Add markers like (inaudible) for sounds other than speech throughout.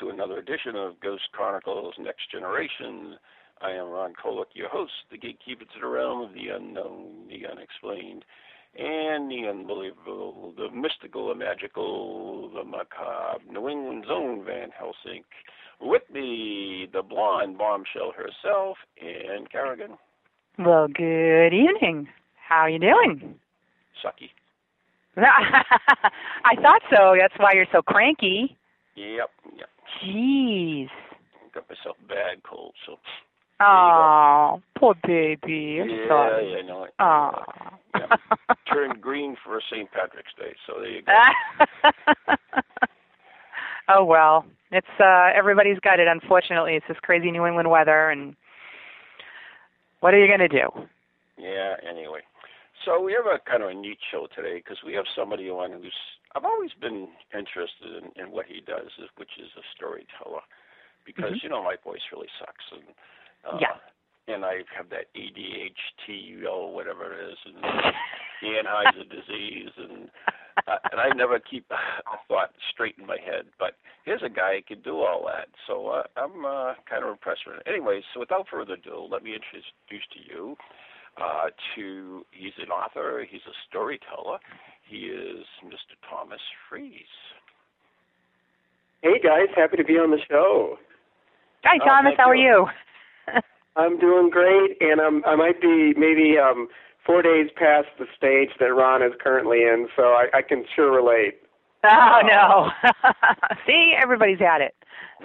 to another edition of Ghost Chronicles Next Generation. I am Ron Kolek, your host, the gatekeeper to the realm of the unknown, the unexplained, and the unbelievable, the mystical, the magical, the macabre, New England's own Van Helsing. With me, the blonde bombshell herself, Ann Carrigan. Well, good evening. How are you doing? Sucky. (laughs) I thought so. That's why you're so cranky. Yep, yep. Jeez. Got myself a bad cold, so. Oh, poor baby. I'm yeah, sorry. yeah, I know it. Oh. Yeah. (laughs) Turned green for St. Patrick's Day, so there you go. (laughs) oh well, it's uh everybody's got it. Unfortunately, it's this crazy New England weather, and what are you gonna do? Yeah, anyway. So we have a kind of a neat show today because we have somebody on who's I've always been interested in, in what he does, which is a storyteller, because Mhm. you know my voice really sucks, and uh, Yeah. and I have that ADHD or whatever it is, and (laughs) Anheuser disease, and uh, and I never keep a thought straight in my head. But here's a guy who can do all that, so uh, I'm uh, kind of impressed with it. Anyway, so without further ado, let me introduce to you uh, to he's an author, he's a storyteller. He is Mr. Thomas Freese. Hey guys, happy to be on the show. Hi, Oh, Thomas. thank how are you. you? (laughs) I'm doing great, and I'm I might be maybe um four days past the stage that Ron is currently in, so I, I can sure relate. oh no. (laughs) See, everybody's at it.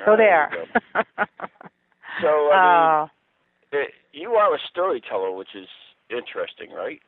So Ah, there there. (laughs) So I uh, mean, eh, you are a storyteller, which is interesting, right?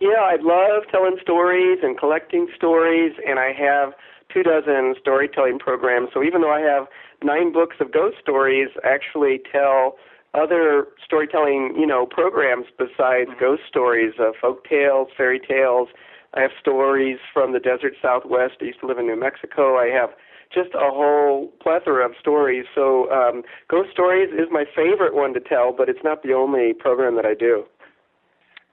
Yeah, I love telling stories and collecting stories, and I have two dozen storytelling programs. So even though I have nine books of ghost stories, I actually tell other storytelling, you know, programs besides Mhm. ghost stories, uh, folk tales, fairy tales. I have stories from the desert southwest. I used to live in New Mexico. I have just a whole plethora of stories. So um, ghost stories is my favorite one to tell, but it's not the only program that I do.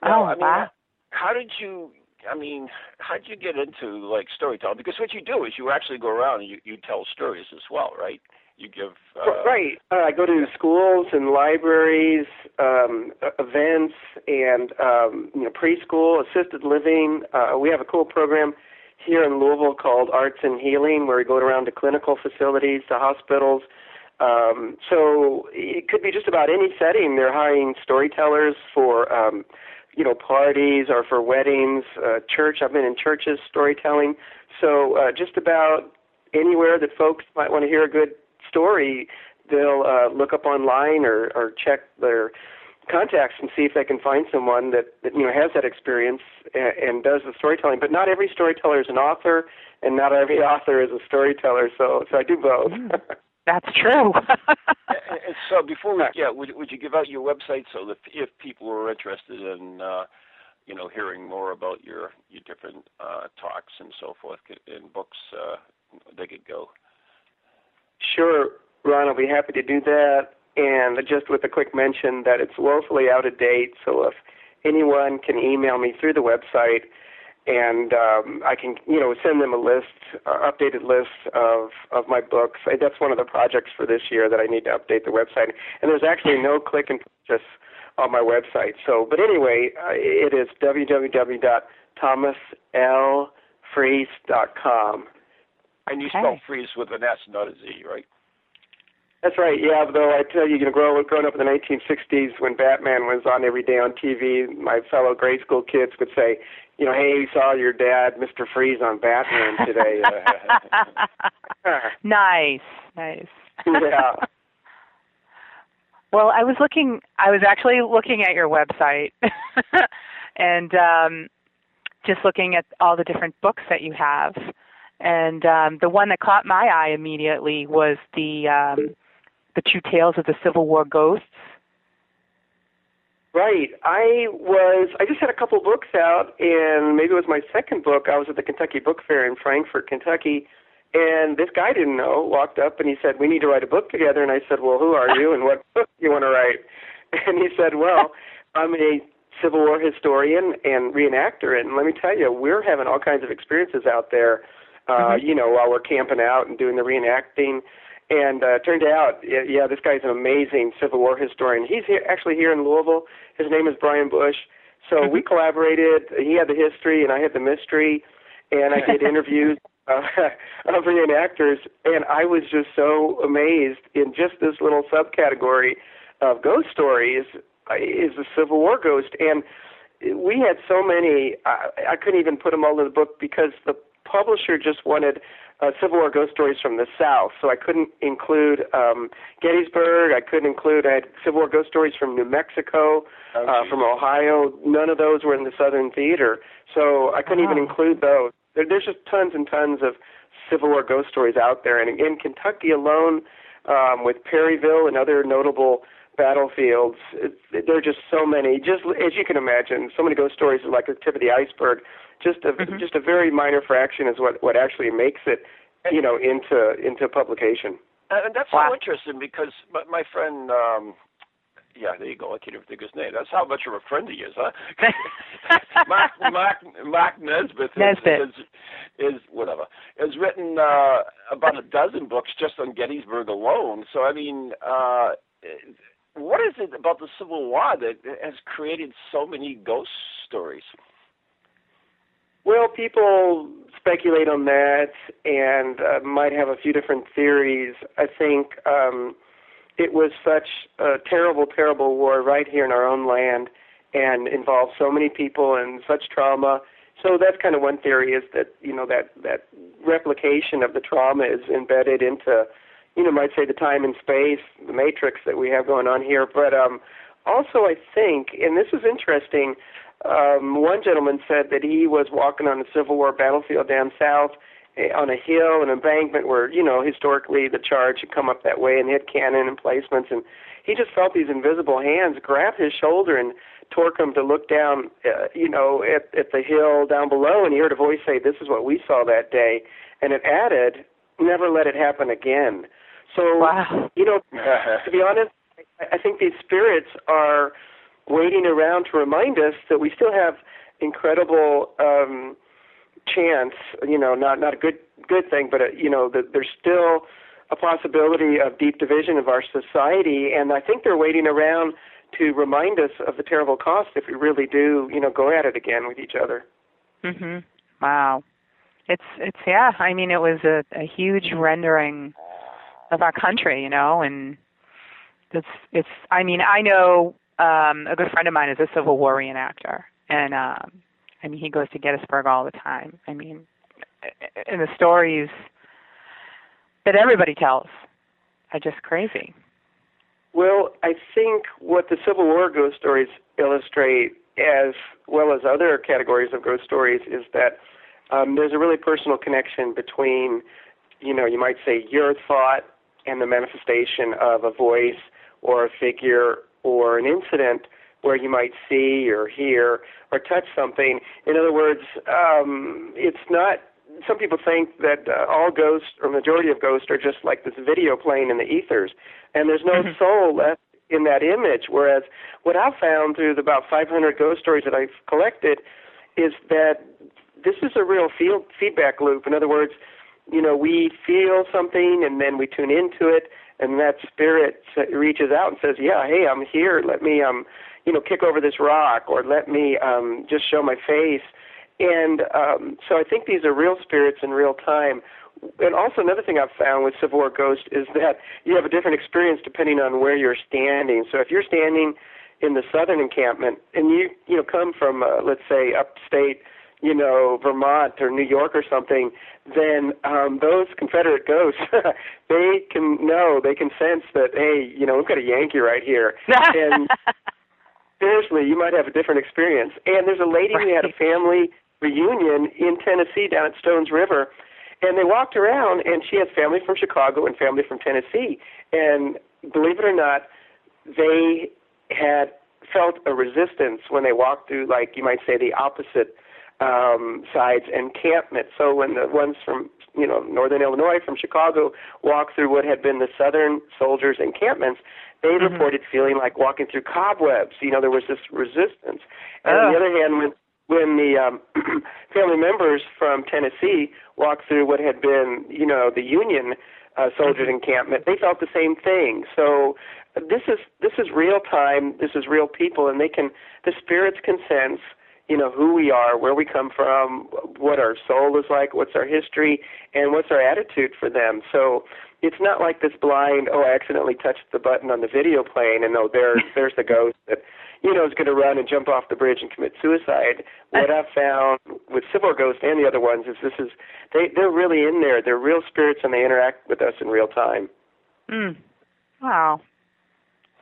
Now, Oh, I mean, wow. How did you? I mean, how did you get into like storytelling? Because what you do is you actually go around and you you tell stories as well, right? You give uh, right. Uh, I go to schools and libraries, um, events, and um, you know preschool, assisted living. Uh, we have a cool program here in Louisville called Arts and Healing, where we go around to clinical facilities, to hospitals. Um, so it could be just about any setting. They're hiring storytellers for um, you know parties or for weddings, uh, church. I've been in churches storytelling. So uh, just about anywhere that folks might want to hear a good story, they'll uh, look up online or, or check their contacts and see if they can find someone that, that you know has that experience and, and does the storytelling. But not every storyteller is an author, and not every (laughs) author is a storyteller. So so I do both. That's true. (laughs) and, (laughs) and so before we yeah, would would you give out your website so that if people were interested in uh, you know hearing more about your your different uh, talks and so forth in books, uh, they could go. Sure, Ron, I'll be happy to do that. And just with a quick mention that it's woefully out of date, so if anyone can email me through the website, and um, I can, you know, send them a list, uh, updated list of of my books. I, that's one of the projects for this year that I need to update the website. And there's actually no click and purchase on my website. So, but anyway, uh, it is www.thomaslfreese.com. And you Okay. spell Freese with an S, not a Z, right? That's right. Yeah, though I tell you, you know, growing growing up in the 1960s when Batman was on every day on TV, my fellow grade school kids would say, you know, hey, we saw your dad, Mr. Freeze, on Batman today. (laughs) (laughs) nice, nice. yeah. Well, I was looking. I was actually looking at your website, (laughs) and um, just looking at all the different books that you have. And um, the one that caught my eye immediately was the um, the True Tales of the Civil War Ghosts. Right. I was. I just had a couple books out, and maybe it was my second book. I was at the Kentucky Book Fair in Frankfort, Kentucky, and this guy didn't know walked up and he said, "We need to write a book together." And I said, "Well, who are you, and what (laughs) book do you want to write?" (laughs) And he said, "Well, I'm a Civil War historian and reenactor, and let me tell you, we're having all kinds of experiences out there. Uh, mm-hmm. You know, while we're camping out and doing the reenacting." And uh, turned out, yeah, this guy's an amazing Civil War historian. He's here, actually here in Louisville. His name is Bryan Bush. So mm-hmm. we collaborated. He had the history, and I had the mystery, and I did (laughs) interviews uh, (laughs) of reenactors, and I was just so amazed in just this little subcategory of ghost stories uh, is the Civil War ghost, and we had so many. I, I couldn't even put them all in the book because the publisher just wanted uh, Civil War ghost stories from the South, so I couldn't include um, Gettysburg. I couldn't include. I had Civil War ghost stories from New Mexico, oh, uh, from Ohio. None of those were in the Southern Theater, so I couldn't oh. even include those. There, there's just tons and tons of Civil War ghost stories out there, and in Kentucky alone, um, with Perryville and other notable battlefields, it, there are just so many. Just as you can imagine, so many ghost stories are like the tip of the iceberg just a mm-hmm. just a very minor fraction is what what actually makes it you know into into publication. And that's wow. so interesting because my, my friend. um yeah, there you go. I can't even think of his name. That's how much of a friend he is, huh? (laughs) Mark, Mark, Mark Nesbitt, Nesbitt. Is, is, is whatever has written uh, about a dozen books just on Gettysburg alone. So I mean, uh, what is it about the Civil War that has created so many ghost stories? Well, people speculate on that and uh, might have a few different theories. I think um, it was such a terrible, terrible war right here in our own land and involved so many people and such trauma. So that's kind of one theory is that you know that that replication of the trauma is embedded into you know might say the time and space, the matrix that we have going on here. But um, also I think, and this is interesting um, one gentleman said that he was walking on a Civil War battlefield down south eh, on a hill, an embankment where, you know, historically the charge had come up that way and hit cannon emplacements, and he just felt these invisible hands grab his shoulder and torque him to look down, uh, you know, at, at the hill down below, and he heard a voice say, "This is what we saw that day," and it added, "Never let it happen again." So, wow. you know, (laughs) to be honest, I think these spirits are waiting around to remind us that we still have incredible um, chance. You know, not not a good good thing, but a, uh, you know that there's still a possibility of deep division of our society, and I think they're waiting around to remind us of the terrible cost if we really do, you know, go at it again with each other. Mhm. Wow. It's it's yeah. I mean, it was a, a huge rendering of our country, you know, and it's it's. I mean, I know um, a good friend of mine is a Civil War reenactor, and um, I mean he goes to Gettysburg all the time. I mean, and the stories that everybody tells are just crazy. Well, I think what the Civil War ghost stories illustrate, as well as other categories of ghost stories, is that um, there's a really personal connection between, you know, you might say your thought and the manifestation of a voice or a figure or an incident where you might see or hear or touch something. In other words, um, it's not. Some people think that uh, all ghosts or majority of ghosts are just like this video playing in the ethers, and there's no mm-hmm. soul left in that image. Whereas what I've found through the about 500 ghost stories that I've collected is that this is a real field feedback loop. In other words, you know, we feel something and then we tune into it and that spirit reaches out and says, "Yeah, hey, I'm here. Let me, um, you know, kick over this rock, or let me um, just show my face." And um, so I think these are real spirits in real time. And also another thing I've found with Civil War Ghost is that you have a different experience depending on where you're standing. So if you're standing in the southern encampment and you you know come from uh, let's say upstate you know, Vermont or New York or something, then um, those Confederate ghosts, (laughs) they can know, they can sense that, hey, you know, we've got a Yankee right here. and (laughs) seriously, you might have a different experience. And there's a lady right. who had a family reunion in Tennessee down at Stones River, And they walked around, and she had family from Chicago and family from Tennessee. And believe it or not, they had felt a resistance when they walked through, like you might say, the opposite um, sides encampment. So when the ones from you know northern Illinois from Chicago walked through what had been the southern soldiers' encampments, they Mhm. reported feeling like walking through cobwebs. You know, there was this resistance. And on the other hand, when when the um, (clears throat) family members from Tennessee walked through what had been, you know, the Union uh, soldiers' encampment, they felt the same thing. So this is this is real time. This is real people, and they can the spirits can sense, you know, who we are, where we come from, what our soul is like, what's our history, and what's our attitude for them. So it's not like this blind, oh, I accidentally touched the button on the video playing, and oh, there's (laughs) there's the ghost that, you know, is going to run and jump off the bridge and commit suicide. What I've found with Civil Ghost and the other ones is this is they they're really in there. They're real spirits, and they interact with us in real time. Mm. Wow.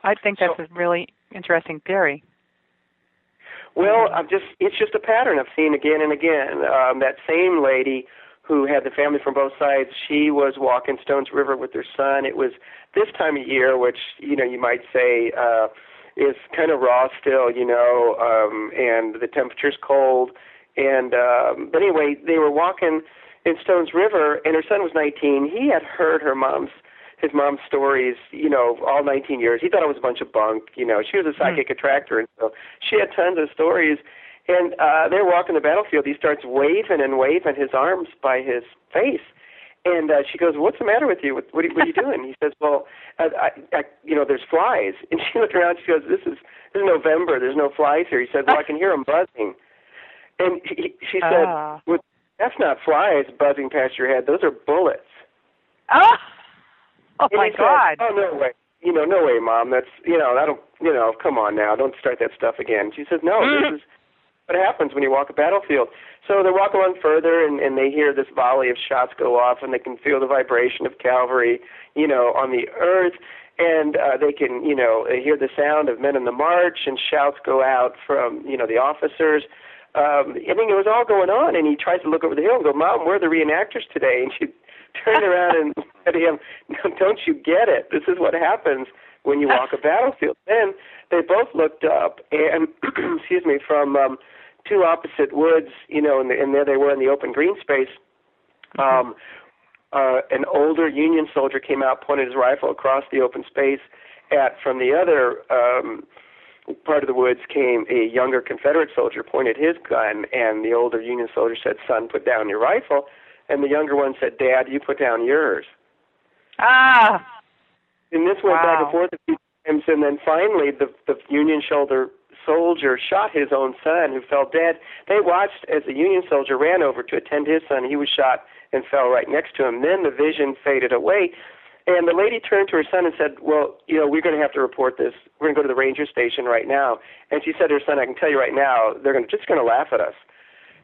I think that's a really interesting theory. Well, I'm just it's just a pattern I've seen again and again. Um, that same lady who had the family from both sides, she was walking Stones River with her son. It was this time of year, which you know you might say uh, is kind of raw still, you know, um, and the temperature's cold. And um, but anyway, they were walking in Stones River, and her son was 19. He had heard her mom's his mom's stories, you know, all 19 years. He thought it was a bunch of bunk. You know, she was a psychic attractor, and so she had tons of stories. And uh, they're walking the battlefield. He starts waving and waving his arms by his face. And uh, she goes, "What's the matter with you? What, what, are, what are you doing?" he says, "Well, I, I, I, you know, there's flies." (laughs) And she looked around. She goes, "This is this is November. There's no flies here." He said, "Well, I can hear them buzzing." And he, she said, Ah. well, "That's not flies buzzing past your head. Those are bullets." Oh, oh And my he said, God. oh no way. You know, no way, mom. That's you know, I don't. You know, come on now. Don't start that stuff again. She says, no. Mm. This (laughs) is what happens when you walk a battlefield. So they walk along further, and, and they hear this volley of shots go off, and they can feel the vibration of cavalry, you know, on the earth. And uh, they can, you know, hear the sound of men in the march, and shouts go out from, you know, the officers. Um, I mean, it was all going on, and he tries to look over the hill and go, "Mom, where are the reenactors today?" And she turned around and said to him, no, "Don't you get it? This is what happens when you walk a (laughs) battlefield." Then they both looked up, and (clears throat) excuse me, from um, two opposite woods, you know, and, and there they were in the open green space. Um, uh, an older Union soldier came out, pointed his rifle across the open space. At from the other um, part of the woods came a younger Confederate soldier, pointed his gun, and the older Union soldier said, "Son, put down your rifle." And the younger one said, "Dad, you put down yours." Ah. And this went back and Wow. forth a few times, and then finally, the the Union shoulder soldier shot his own son, who fell dead. They watched as the Union soldier ran over to attend his son. He was shot and fell right next to him. Then the vision faded away, and the lady turned to her son and said, "Well, you know, we're going to have to report this. We're going to go to the ranger station right now." And she said to her son, "I can tell you right now, they're going to, just going to laugh at us."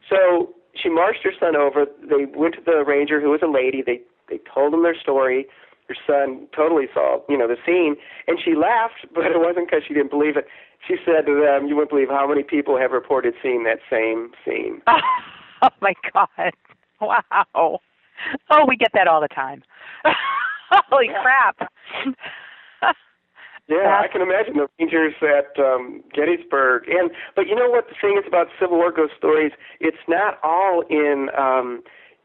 So she marched her son over. They went to the ranger, who was a lady. They they told him their story. Her son totally saw, you know, the scene, and she laughed, but it wasn't because she didn't believe it. She said to them, "You wouldn't believe how many people have reported seeing that same scene." (laughs) Oh my God. Wow. Oh, we get that all the time. (laughs) Holy crap. (laughs) Yeah, I can imagine the Rangers at um, Gettysburg. And but you know what the thing is about Civil War ghost stories? It's not all in. um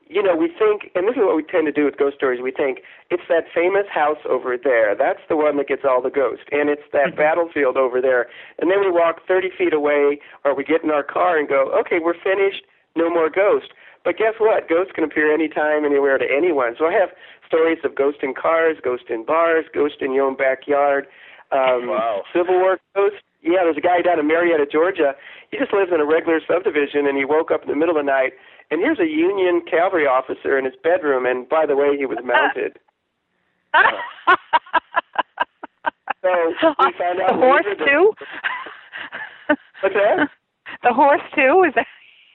you know, we think, and this is what we tend to do with ghost stories. We think it's that famous house over there. That's the one that gets all the ghosts, and it's that Mhm. battlefield over there. And then we walk 30 feet away, or we get in our car and go, okay, we're finished. No more ghosts. But guess what? Ghosts can appear anytime, anywhere to anyone. So I have stories of ghosts in cars, ghosts in bars, ghosts in your own backyard. Um, Wow. Civil War ghost. Yeah, there's a guy down in Marietta, Georgia. He just lives in a regular subdivision, and he woke up in the middle of the night, and here's a Union cavalry officer in his bedroom, and by the way, he was mounted. (laughs) So we found out the horse later too. What's that? The horse too. Is that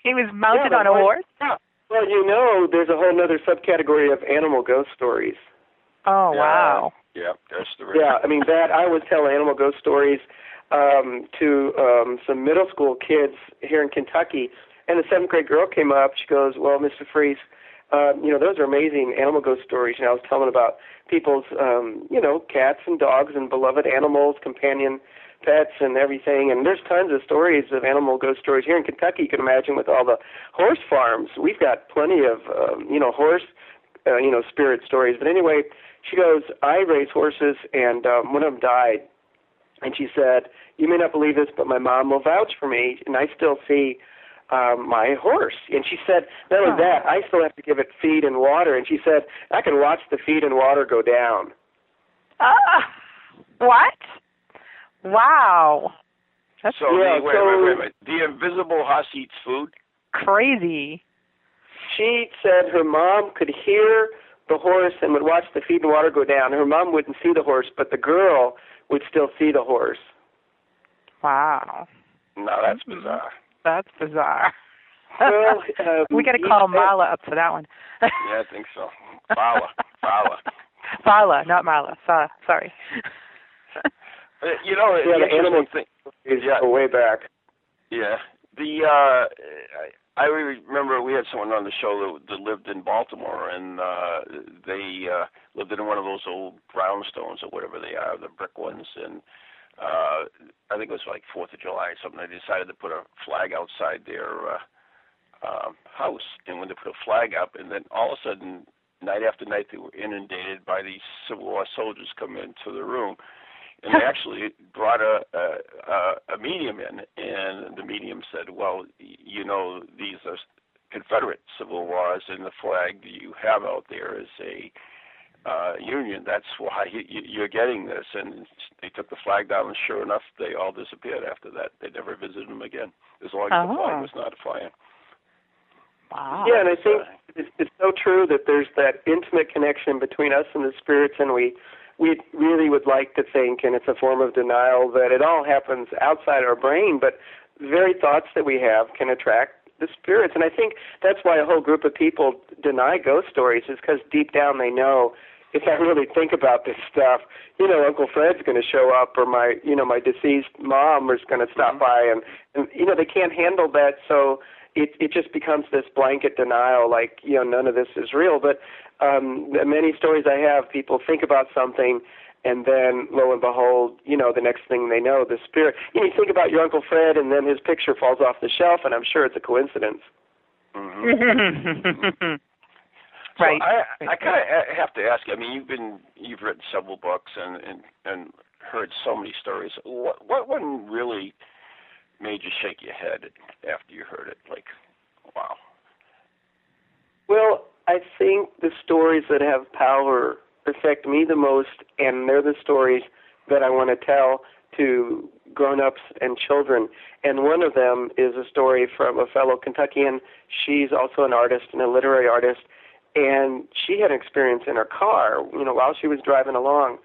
he was mounted Yeah, on a horse. horse? Well, you know, there's a whole other subcategory of animal ghost stories. Oh Yeah. wow. Yeah, that's the real. Yeah, I mean that I always tell animal ghost stories um, to um, some middle school kids here in Kentucky, and the seventh grade girl came up. She goes, "Well, Mr. Freese, um, you know, those are amazing animal ghost stories. And I was telling about people's, um, you know, cats and dogs and beloved animals, companion pets and everything. And there's tons of stories of animal ghost stories here in Kentucky. You can imagine with all the horse farms, we've got plenty of, um, you know, horse, uh, you know, spirit stories. But anyway, she goes, I raise horses, and um, one of them died. And she said, You may not believe this, but my mom will vouch for me, and I still see um, my horse. And she said, not only that, I still have to give it feed and water. And she said, I can watch the feed and water go down. Ah, what? Wow. That's So Yeah, the, wait, so- wait, wait, wait. The invisible horse eats food. crazy. She said her mom could hear the horse and would watch the feed and water go down. Her mom wouldn't see the horse, but the girl would still see the horse. Wow. Now that's bizarre. That's bizarre. Well, (laughs) um, we got to call said- Marla up for that one. Yeah, I think so. Fowler, Fowler. Fala, not Marla. So, sorry. Uh, You know, Yeah, the the animal- thing. Is Yeah. way back. Yeah. The uh I remember we had someone on the show that, that lived in Baltimore and uh they uh lived in one of those old brownstones or whatever they are, the brick ones and uh I think it was like Fourth of July or something, they decided to put a flag outside their uh um house. And when they put a flag up and then all of a sudden night after night they were inundated by these Civil War soldiers come into the room and they actually brought a, a a a medium in, and the medium said, "Well, you know, these are Confederate Civil Wars, and the flag you have out there is a uh, Union. That's why you, you- you're getting this." And they took the flag down, and sure enough, they all disappeared after that. They never visited them again, as long as the Oh. flag was not flying. Wow. Yeah, and I think it's, it's so true that there's that intimate connection between us and the spirits, and we we really would like to think, and it's a form of denial, that it all happens outside our brain, but the very thoughts that we have can attract the spirits. And I think that's why a whole group of people deny ghost stories, is because deep down they know if I really think about this stuff, you know, Uncle Fred's going to show up, or my, you know, my deceased mom is going to stop Mhm. by, and, and you know, they can't handle that, so it it just becomes this blanket denial, like you know, none of this is real. But um, many stories I have, people think about something, and then lo and behold, you know, the next thing they know, the spirit. You, know, you think about your Uncle Fred, and then his picture falls off the shelf, and I'm sure it's a coincidence. hmm (laughs) right. So I, I kind of have to ask you. I mean, you've been you've written several books and and and heard so many stories. What what one really made you shake your head after you heard it? Like, wow. Well, I think the stories that have power affect me the most, and they're the stories that I want to tell to grown-ups and children. And one of them is a story from a fellow Kentuckian. She's also an artist and a literary artist, and she had an experience in her car, you know, while she was driving along.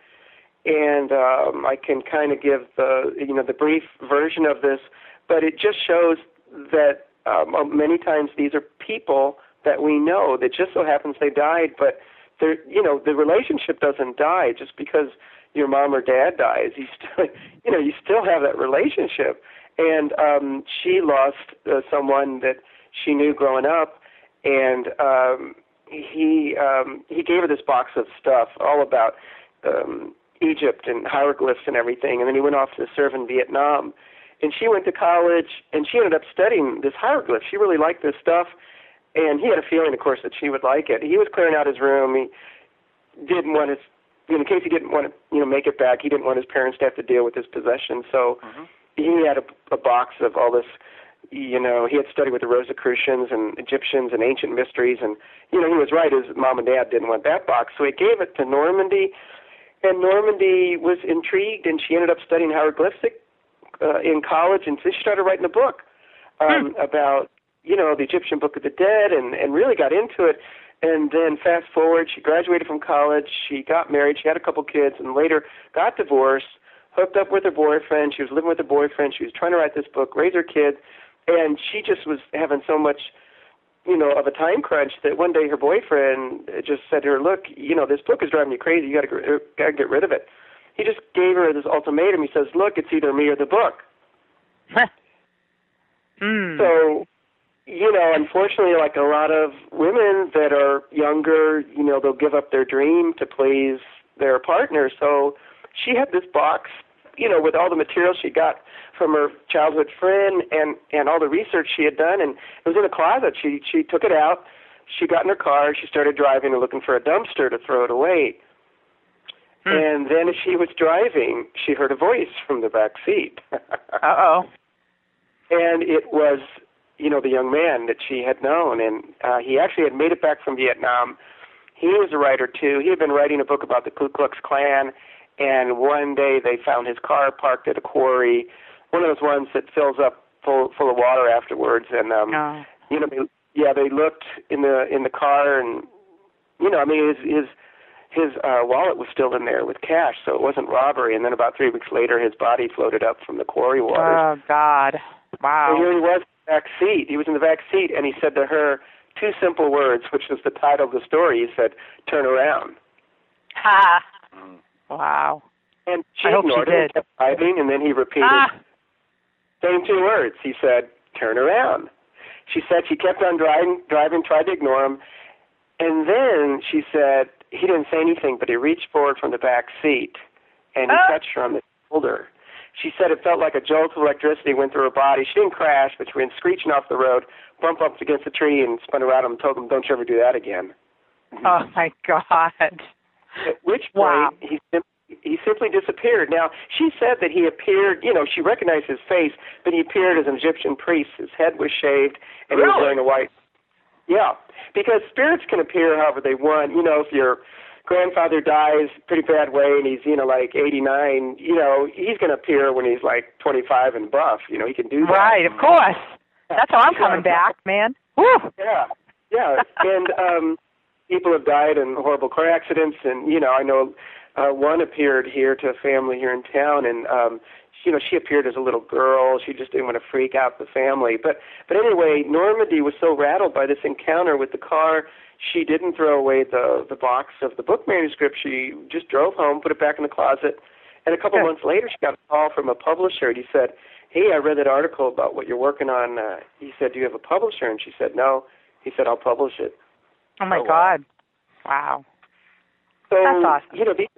And um, I can kind of give the, you know, the brief version of this, but it just shows that um, many times these are people that we know that just so happens they died, but they're, you know, the relationship doesn't die just because your mom or dad dies. (laughs) You still, you know, you still have that relationship. And um, she lost uh, someone that she knew growing up, and um, he um, he gave her this box of stuff all about um, Egypt and hieroglyphs and everything. And then he went off to serve in Vietnam. And she went to college, and she ended up studying this hieroglyph. She really liked this stuff, and he had a feeling, of course, that she would like it. He was clearing out his room. He didn't want his, you know, in case he didn't want to, you know, make it back. He didn't want his parents to have to deal with his possessions. So Mhm. he had a, a box of all this. You know, he had studied with the Rosicrucians and Egyptians and ancient mysteries, and you know, he was right. His mom and dad didn't want that box, so he gave it to Normandy. And Normandy was intrigued, and she ended up studying hieroglyphic uh, in college, and so she started writing a book um, about you know the Egyptian Book of the Dead, and and really got into it. And then fast forward, she graduated from college, she got married, she had a couple kids, and later got divorced, hooked up with her boyfriend. She was living with her boyfriend. She was trying to write this book, raise her kids, and she just was having so much you know, of a time crunch that one day her boyfriend just said to her, "Look, you know, this book is driving you crazy. You got to got to get rid of it." He just gave her this ultimatum. He says, "Look, it's either me or the book." (laughs) mm. So, you know, unfortunately, like a lot of women that are younger, you know, they'll give up their dream to please their partner. So she had this box, you know, with all the material she got from her childhood friend and and all the research she had done, and it was in a closet. She she took it out. She got in her car. She started driving and looking for a dumpster to throw it away. Hmm. And then as she was driving, she heard a voice from the back seat. (laughs) uh oh. And it was you know, the young man that she had known. And uh, he actually had made it back from Vietnam. He was a writer too. He had been writing a book about the Ku Klux Klan. And one day they found his car parked at a quarry, one of those ones that fills up full full of water afterwards. And um, oh. you know, they, yeah, they looked in the in the car, and you know, I mean, his his his uh, wallet was still in there with cash, so it wasn't robbery. And then about three weeks later, his body floated up from the quarry waters. Oh God! Wow. And here he was in the back seat. He was in the back seat, and he said to her two simple words, which was the title of the story. He said, "Turn around." Ha! (laughs) Wow. And she I ignored him and kept driving, and then he repeated Ah! same two words. He said, "Turn around." She said she kept on driving, driving, tried to ignore him, and then she said he didn't say anything, but he reached forward from the back seat and he Ah! touched her on the shoulder. She said it felt like a jolt of electricity went through her body. She didn't crash, but she went screeching off the road, bumped up against a tree, and spun around him and told him, "Don't you ever do that again." Oh my God! At which point Wow. he he simply disappeared. Now she said that he appeared. You know, she recognized his face, but he appeared as an Egyptian priest. His head was shaved, and he was wearing a white. Yeah, because spirits can appear however they want. You know, if your grandfather dies pretty bad way and he's you know like 89, you know he's going to appear when he's like 25 and buff. You know, he can do that. Right, of course. That's how I'm coming back, man. Woo! Yeah, yeah, and um, people have died in horrible car accidents, and you know, I know uh, one appeared here to a family here in town, and um, you know, she appeared as a little girl. She just didn't want to freak out the family, but but anyway, Normandy was so rattled by this encounter with the car. She didn't throw away the the box of the book manuscript. She just drove home, put it back in the closet, and a couple Good. months later, she got a call from a publisher, and he said, "Hey, I read that article about what you're working on." Uh, he said, "Do you have a publisher?" And she said, "No." He said, "I'll publish it." Oh my Oh. God! Wow. So That's awesome. you know these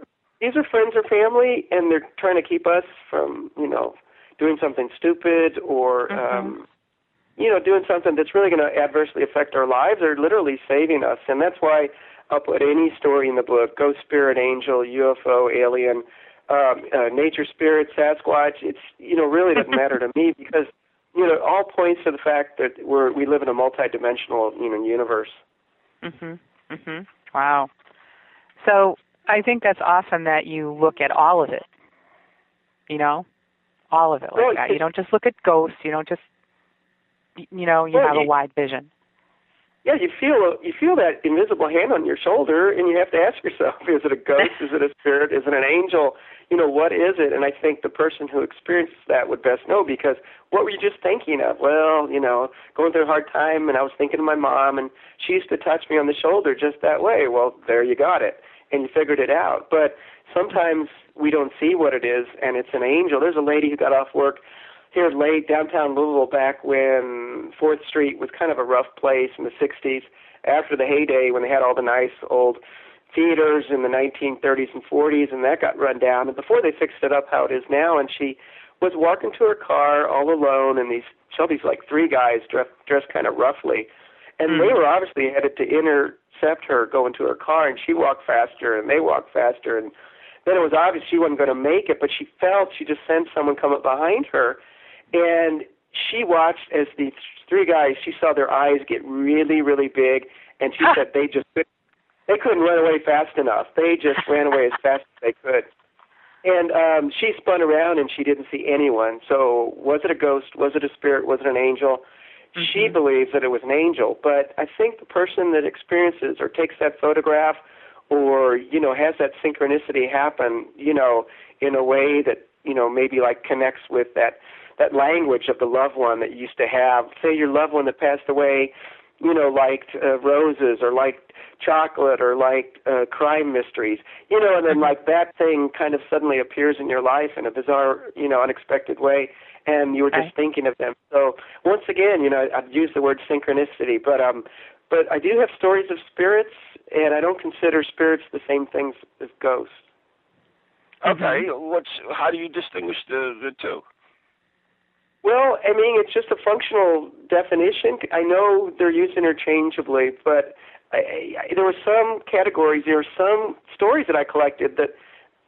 these are friends or family, and they're trying to keep us from you know doing something stupid or Mhm. um, you know doing something that's really going to adversely affect our lives. They're literally saving us, and that's why I'll put any story in the book: ghost, spirit, angel, UFO, alien, um, uh, nature, spirit, Sasquatch. It's you know really doesn't matter to (laughs) me because you know it all points to the fact that we're we live in a multidimensional you know universe. Mhm. Mhm. Wow. So I think that's awesome that you look at all of it. You know, all of it like Well, that. You don't just look at ghosts. You don't just, you know, you Well, have a wide vision. Yeah, you feel you feel that invisible hand on your shoulder, and you have to ask yourself: (laughs) Is it a ghost? is it a spirit? Is it an angel? You know, what is it? And I think the person who experiences that would best know because what were you just thinking of? Well, you know, going through a hard time, and I was thinking of my mom, and she used to touch me on the shoulder just that way. Well, there you got it, and you figured it out. But sometimes we don't see what it is, and it's an angel. There's a lady who got off work here late downtown Louisville back when Fourth Street was kind of a rough place in the '60s. After the heyday, when they had all the nice old theaters in the 1930s and 40s, and that got run down. And before they fixed it up how it is now, and she was walking to her car all alone, and these saw these like three guys dressed dressed kind of roughly, and Hmm. they were obviously headed to intercept her going to her car, and she walked faster, and they walked faster, and then it was obvious she wasn't going to make it, but she felt she just sensed someone come up behind her, and she watched as the three guys. She saw their eyes get really, really big, and she (laughs) said they just couldn't, they couldn't run away fast enough. They just (laughs) ran away as fast as they could. And um, she spun around and she didn't see anyone. So was it a ghost? Was it a spirit? Was it an angel? She Mhm. believes that it was an angel, but I think the person that experiences or takes that photograph or you know has that synchronicity happen, you know, in a way that you know maybe like connects with that that language of the loved one that you used to have. Say your loved one that passed away, you know, liked uh, roses or liked chocolate or liked uh, crime mysteries, you know, and then like that thing kind of suddenly appears in your life in a bizarre, you know, unexpected way, and you were just Okay. thinking of them. So once again, you know, I've used the word synchronicity, but um, but I do have stories of spirits, and I don't consider spirits the same things as ghosts. Okay, what's how do you distinguish the the two? Well, I mean, it's just a functional definition. I know they're used interchangeably, but I, I, there were some categories, there were some stories that I collected that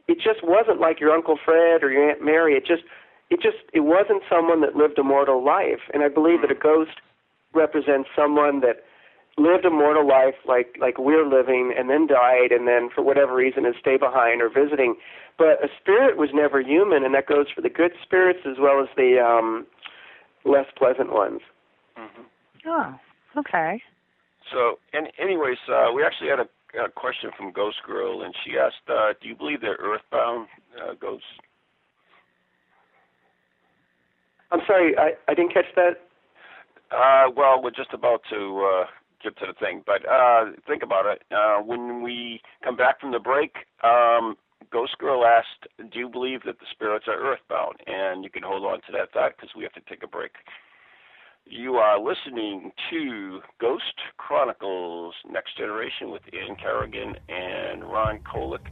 it just wasn't like your Uncle Fred or your Aunt Mary. It just, it just, it wasn't someone that lived a mortal life. And I believe that a hmm. ghost represents someone that lived a mortal life like like we're living and then died and then for whatever reason is stay behind or visiting but a spirit was never human and that goes for the good spirits as well as the um less pleasant ones Oh, okay. So, and anyways, uh, we actually had a, a question from Ghost Girl, and she asked, uh, "Do you believe they're earthbound uh, ghosts?" i'm sorry i i didn't catch that Uh, well, we're just about to uh, to the thing, but uh, think about it. Uh, when we come back from the break, um, Ghost Girl asked, "Do you believe that the spirits are earthbound?" And you can hold on to that thought because we have to take a break. You are listening to Ghost Chronicles Next Generation with Ann Kerrigan and Ron Kolek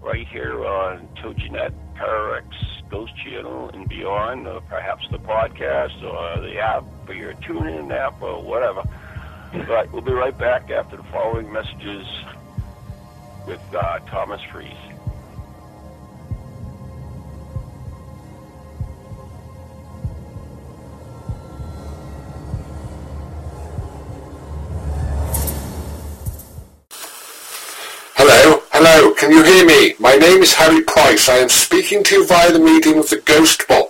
right here on TogiNet, ParaX, Ghost Channel, and beyond, or perhaps the podcast or the app or your TuneIn app or whatever. But we'll be right back after the following messages with uh, Thomas Freese. Hello, hello, can you hear me? My name is Harry Price. I am speaking to you via the medium of the Ghost Box.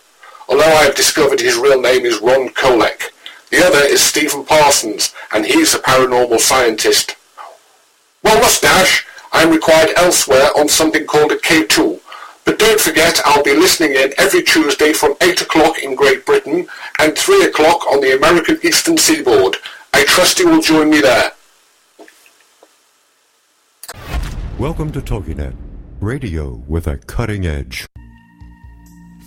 although I have discovered his real name is Ron Kolek. The other is Stephen Parsons, and he's a paranormal scientist. Well, mustache, I'm required elsewhere on something called a K2. But don't forget, I'll be listening in every Tuesday from 8 o'clock in Great Britain and 3 o'clock on the American Eastern Seaboard. I trust you will join me there. Welcome to TogiNet, radio with a cutting edge.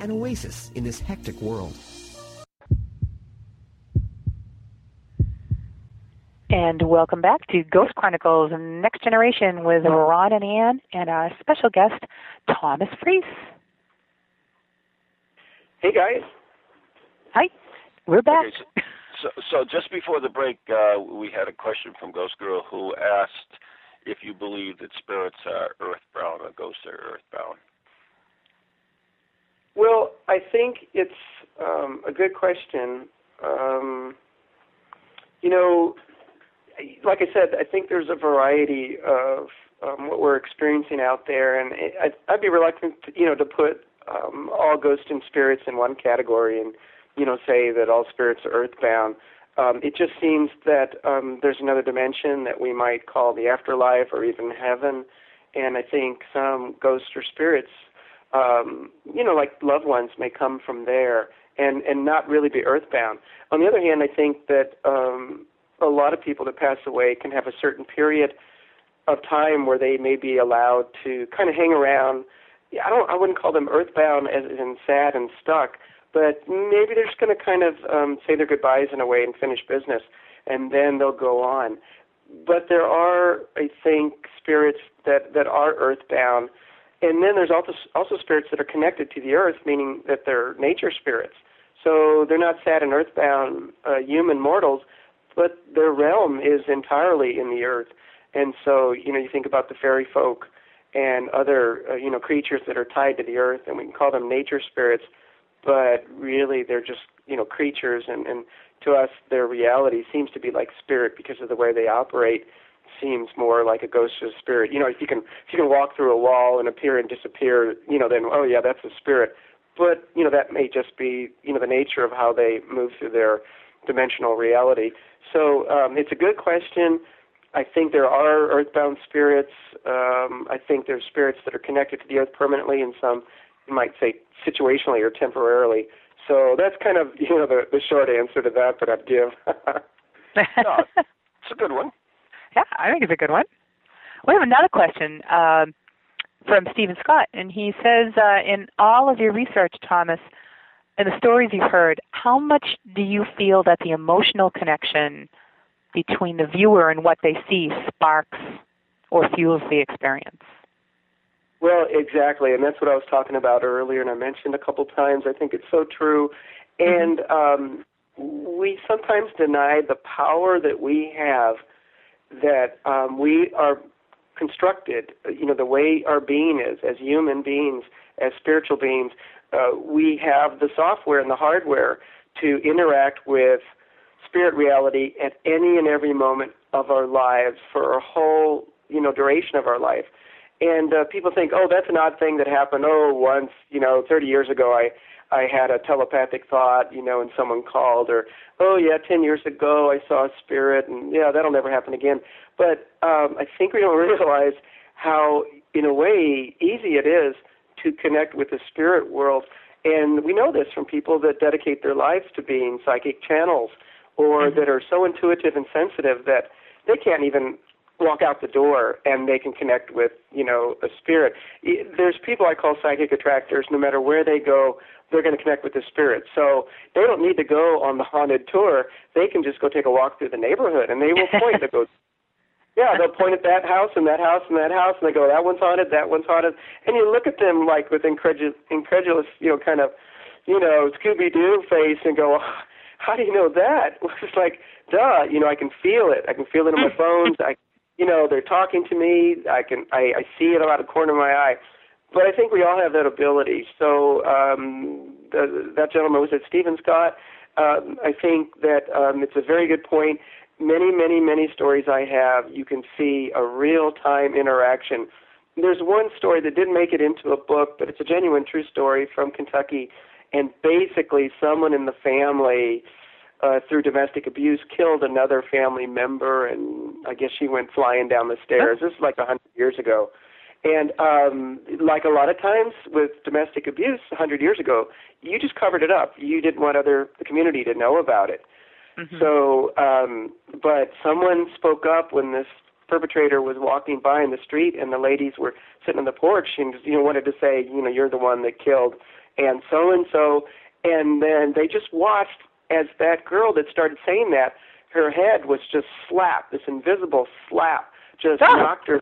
an oasis in this hectic world. And welcome back to Ghost Chronicles Next Generation with Ron and Ann and our special guest, Thomas Freese. hey guys Hi, we're back. Okay, so, so, so just before the break, uh, we had a question from Ghost Girl who asked if you believe that spirits are earthbound or ghosts are earthbound. Well, I think it's um, a good question. Um, you know, like I said, I think there's a variety of um, what we're experiencing out there, and it, I'd, I'd be reluctant, to, you know, to put um, all ghosts and spirits in one category and, you know, say that all spirits are earthbound. Um, it just seems that um, there's another dimension that we might call the afterlife or even heaven, and I think some ghosts or spirits um, you know, like loved ones may come from there and and not really be earthbound. On the other hand, I think that um, a lot of people that pass away can have a certain period of time where they may be allowed to kind of hang around. I don't. I wouldn't call them earthbound as in sad and stuck, but maybe they're just going to kind of um, say their goodbyes in a way and finish business, and then they'll go on. But there are, I think, spirits that that are earthbound, and then there's also also spirits that are connected to the earth, meaning that they're nature spirits. So they're not sad and earthbound uh, human mortals, but their realm is entirely in the earth. And so, you know, you think about the fairy folk and other, uh, you know, creatures that are tied to the earth, and we can call them nature spirits, but really they're just, you know, creatures, and, and to us, their reality seems to be like spirit because of the way they operate. Seems more like a ghost or a spirit. You know, if you can if you can walk through a wall and appear and disappear, you know, then oh yeah, that's a spirit. But you know, that may just be you know the nature of how they move through their dimensional reality. So um, it's a good question. I think there are earthbound spirits. Um, I think there's spirits that are connected to the earth permanently, and some you might say situationally or temporarily. So that's kind of you know the, the short answer to that that I'd give. (laughs) (laughs) no, it's a good one. Yeah, I think it's a good one. We have another question um, from Stephen Scott, and he says, uh, in all of your research, Thomas, and the stories you've heard, how much do you feel that the emotional connection between the viewer and what they see sparks or fuels the experience? Well, exactly, and that's what I was talking about earlier, and I mentioned a couple times. I think it's so true, and um, we sometimes deny the power that we have. That um, we are constructed, you know, the way our being is as human beings, as spiritual beings. Uh, we have the software and the hardware to interact with spirit reality at any and every moment of our lives for a whole, you know, duration of our life. And uh, people think, oh, that's an odd thing that happened. Oh, once, you know, 30 years ago, I I had a telepathic thought, you know, and someone called, or oh yeah, 10 years ago I saw a spirit, and yeah, that'll never happen again. But um, I think we don't (laughs) realize how, in a way, easy it is to connect with the spirit world. And we know this from people that dedicate their lives to being psychic channels or mm-hmm. that are so intuitive and sensitive that they can't even walk out the door and they can connect with you know a spirit there's people i call psychic attractors no matter where they go they're going to connect with the spirit so they don't need to go on the haunted tour they can just go take a walk through the neighborhood and they will (laughs) point to go yeah they'll point at that house and that house and that house and they go that one's haunted that one's haunted and you look at them like with incredulous incredulous you know kind of you know scooby doo face and go oh, how do you know that? (laughs) It's like, duh, you know, I can feel it. I can feel it in my (laughs) bones. I, you know, they're talking to me. I can, I, I see it out of the corner of my eye. But I think we all have that ability. So um, the, that gentleman was at Stephen Scott. Um, I think that um, it's a very good point. Many, many, many stories I have, you can see a real-time interaction. There's one story that didn't make it into a book, but it's a genuine true story from Kentucky and basically someone in the family uh, through domestic abuse killed another family member, and I guess she went flying down the stairs. This is like a hundred years ago, and um, like a lot of times with domestic abuse, a hundred years ago, you just covered it up. You didn't want other the community to know about it. Mm-hmm. So, um, but someone spoke up when this perpetrator was walking by in the street, and the ladies were sitting on the porch, and you know wanted to say, you know, you're the one that killed and so and so. And then they just watched as that girl that started saying that, her head was just slapped, this invisible slap just oh. knocked her.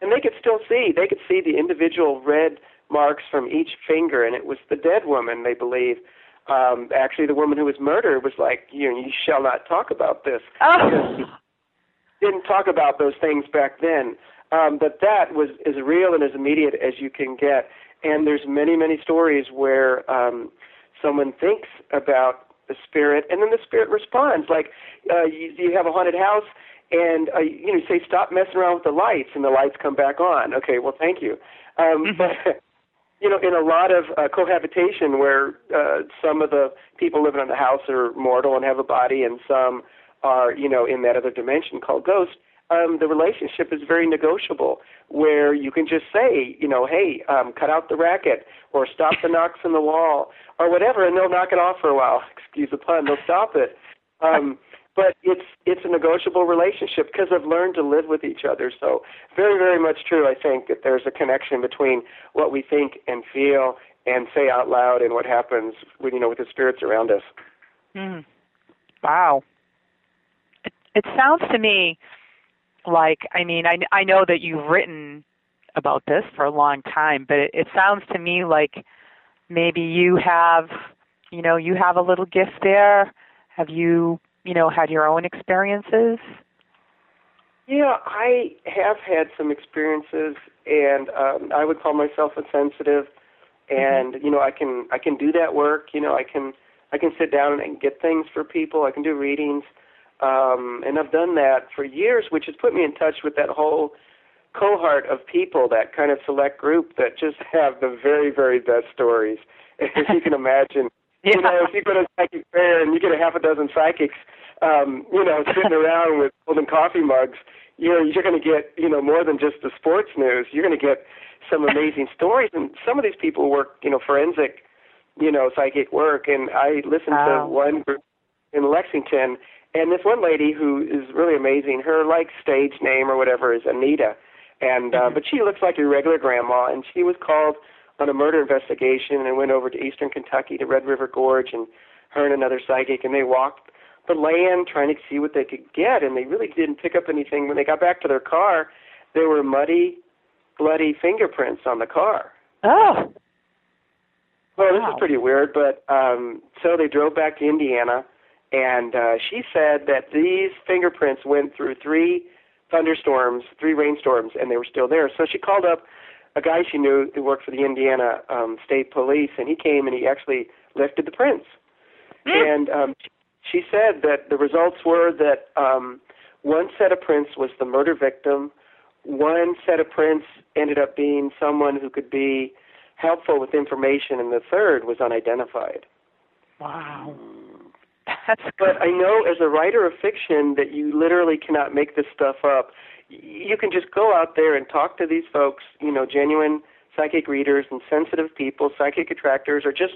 And they could still see, they could see the individual red marks from each finger, and it was the dead woman, they believe. Um, actually, the woman who was murdered was like, you know, you shall not talk about this. (laughs) Oh. Didn't talk about those things back then. Um, but that was as real and as immediate as you can get and there's many many stories where um, someone thinks about the spirit, and then the spirit responds. Like uh, you, you have a haunted house, and uh, you know say stop messing around with the lights, and the lights come back on. Okay, well thank you. Um, mm-hmm. But (laughs) you know, in a lot of uh, cohabitation where uh, some of the people living in the house are mortal and have a body, and some are you know in that other dimension called ghost um, the relationship is very negotiable, where you can just say, you know, hey, um, cut out the racket, or stop the (laughs) knocks on the wall, or whatever, and they'll knock it off for a while. (laughs) Excuse the pun. They'll stop it. Um, but it's it's a negotiable relationship because I've learned to live with each other. So very very much true. I think that there's a connection between what we think and feel and say out loud and what happens with you know with the spirits around us. Mm. Wow. It, it sounds to me like I mean I I know that you've written about this for a long time, but it, it sounds to me like maybe you have you know you have a little gift there. Have you you know had your own experiences? Yeah, I have had some experiences, and um, I would call myself a sensitive. And mm-hmm. you know, I can I can do that work. You know, I can I can sit down and get things for people. I can do readings, um, and I've done that for years, which has put me in touch with that whole cohort of people, that kind of select group that just (laughs) have the very, very best stories. As you can (laughs) imagine, yeah. you know, if you go to a psychic fair and you get a half a dozen psychics, um, you know, sitting around with golden coffee mugs, you know, you're going to get, you know, more than just the sports news. You're going to get some amazing (laughs) stories, and some of these people work, you know, forensic you know, psychic work. And I listened wow. to one group in Lexington, and this one lady who is really amazing. Her like stage name or whatever is Anita, and uh, mm-hmm. but she looks like a regular grandma, and she was called on a murder investigation and went over to eastern Kentucky to Red River Gorge, and her and another psychic, and they walked the land trying to see what they could get, and they really didn't pick up anything. When they got back to their car, there were muddy, bloody fingerprints on the car. Oh. Well, wow. this is pretty weird, but um, so they drove back to Indiana, and uh, she said that these fingerprints went through three thunderstorms, three rainstorms, and they were still there. So she called up a guy she knew who worked for the Indiana um, State Police, and he came and he actually lifted the prints. Mm. And um, she said that the results were that um, one set of prints was the murder victim, one set of prints ended up being someone who could be helpful with information, and the third was unidentified. Wow. That's but I know as a writer of fiction that you literally cannot make this stuff up. You can just go out there and talk to these folks, you know, genuine psychic readers and sensitive people, psychic attractors, or just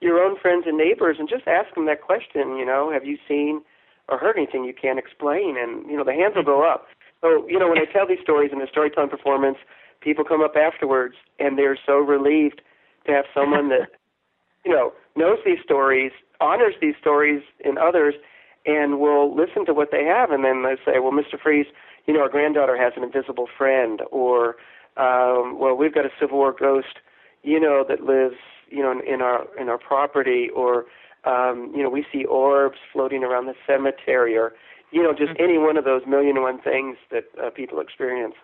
your own friends and neighbors, and just ask them that question. You know, have you seen or heard anything you can't explain? And you know, the hands will go up. So you know, when I tell these stories in the storytelling performance, people come up afterwards and they're so relieved to have someone that (laughs) you know knows these stories, honors these stories in others, and will listen to what they have, and then they say, "Well, Mr. Freese, you know, our granddaughter has an invisible friend," or um, "Well, we've got a Civil War ghost, you know, that lives, you know, in, in our in our property," or um, you know, we see orbs floating around the cemetery, or you know, just mm-hmm. any one of those million and one things that uh, people experience.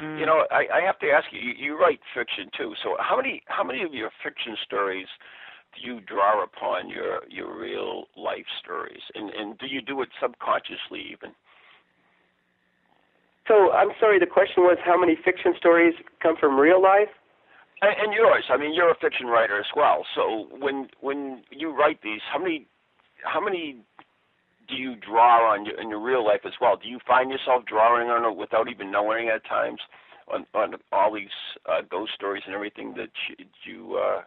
Mm. You know, I, I have to ask you, you. You write fiction too. So how many how many of your fiction stories do you draw upon your your real life stories, and and do you do it subconsciously even? So I'm sorry. The question was how many fiction stories come from real life? And, and yours. I mean, you're a fiction writer as well. So when when you write these, how many how many do you draw on your, in your real life as well? Do you find yourself drawing on it without even knowing at times on, on all these uh, ghost stories and everything that you, you uh,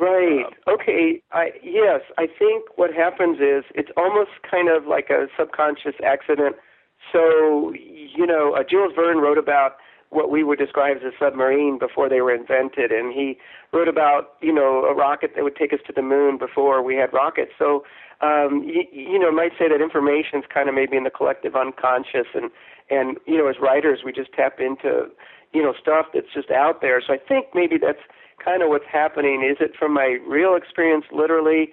Right. Uh, okay. I yes, I think what happens is it's almost kind of like a subconscious accident. So, you know, uh, Jules Verne wrote about what we would describe as a submarine before they were invented and he wrote about, you know, a rocket that would take us to the moon before we had rockets. So um, you, you know, might say that information is kind of maybe in the collective unconscious, and and you know, as writers, we just tap into you know stuff that's just out there. So I think maybe that's kind of what's happening. Is it from my real experience, literally?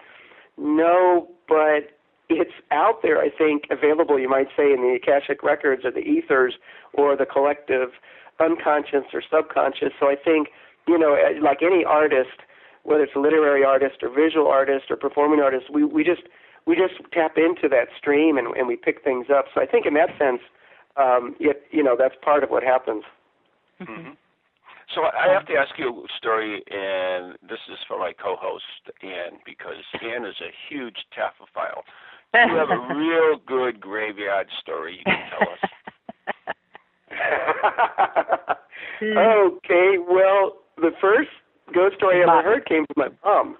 No, but it's out there. I think available. You might say in the akashic records or the ethers or the collective unconscious or subconscious. So I think you know, like any artist whether it's a literary artist or visual artist or performing artist, we we just we just tap into that stream and, and we pick things up. So I think in that sense, um, it, you know, that's part of what happens. Mm-hmm. So I have to ask you a story, and this is for my co-host Ann because Ann is a huge taphophile. You have a real good graveyard story you can tell us. (laughs) Hmm. okay, well, the first ghost story I ever heard came from my mom,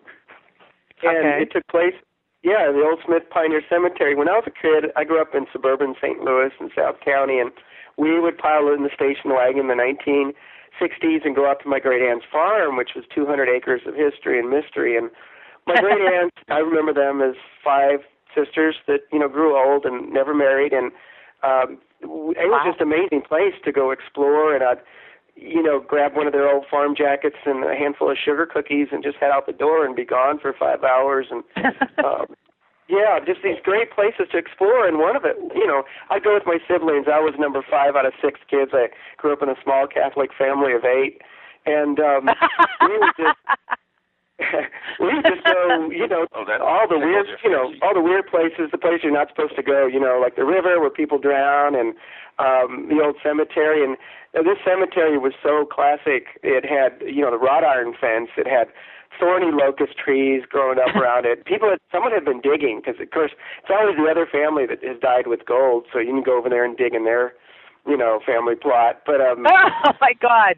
and okay. it took place Yeah, the old Smith Pioneer Cemetery. When I was a kid, I grew up in suburban St. Louis in South County, and we would pile in the station wagon in the 1960s and go out to my great aunt's farm, which was 200 acres of history and mystery. And my (laughs) great aunt, I remember them as five sisters that you know grew old and never married, and um, it was Wow. just an amazing place to go explore. And I'd you know, grab one of their old farm jackets and a handful of sugar cookies and just head out the door and be gone for five hours. And (laughs) um, yeah, just these great places to explore. And one of it, you know, I'd go with my siblings. I was number five out of six kids. I grew up in a small Catholic family of eight, and um, we would just (laughs) we would just go, you know, Oh, that- all the weird, you know, all the weird places, the places you're not supposed to go, you know, like the river where people drown and um the old cemetery and uh, this cemetery was so classic. It had, you know, the wrought iron fence. It had thorny locust trees growing up (laughs) around it. People had someone had been digging because of course it's always the other family that has died with gold, so you can go over there and dig in their, you know, family plot. But um (laughs) oh my God.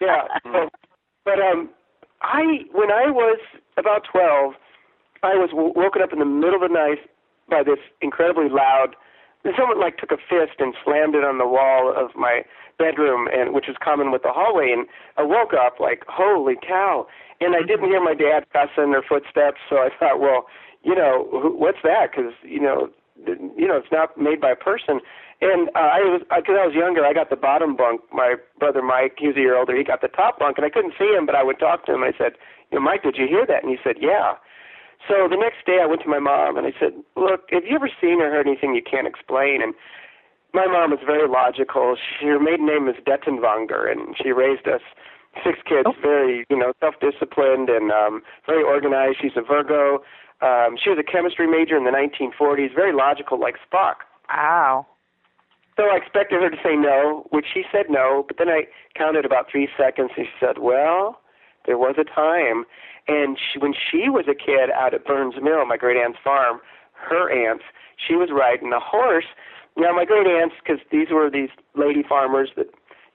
yeah. (laughs) So, but um, I when I was about twelve, I was w- woken up in the middle of the night by this incredibly loud. Someone like took a fist and slammed it on the wall of my bedroom, and which was common with the hallway. And I woke up like, holy cow! And I didn't hear my dad cussing or footsteps, so I thought, well, you know, who, what's that? Because you know, you know, it's not made by a person. And uh, I was, because I was younger, I got the bottom bunk. My brother Mike, he was a year older, he got the top bunk, and I couldn't see him, but I would talk to him. I said, you know, Mike, did you hear that? And he said, yeah. So the next day, I went to my mom and I said, look, have you ever seen or heard anything you can't explain? And my mom is very logical. She, her maiden name is Dettenwanger, and she raised us six kids, very you know self-disciplined and um, very organized. She's a Virgo. Um, she was a chemistry major in the 1940s, very logical, like Spock. wow. So I expected her to say no, which she said no, but then I counted about three seconds and she said, well, there was a time. And she, when she was a kid out at Burns Mill, my great aunt's farm, her aunt, she was riding a horse. Now, my great aunts, because these were these lady farmers that,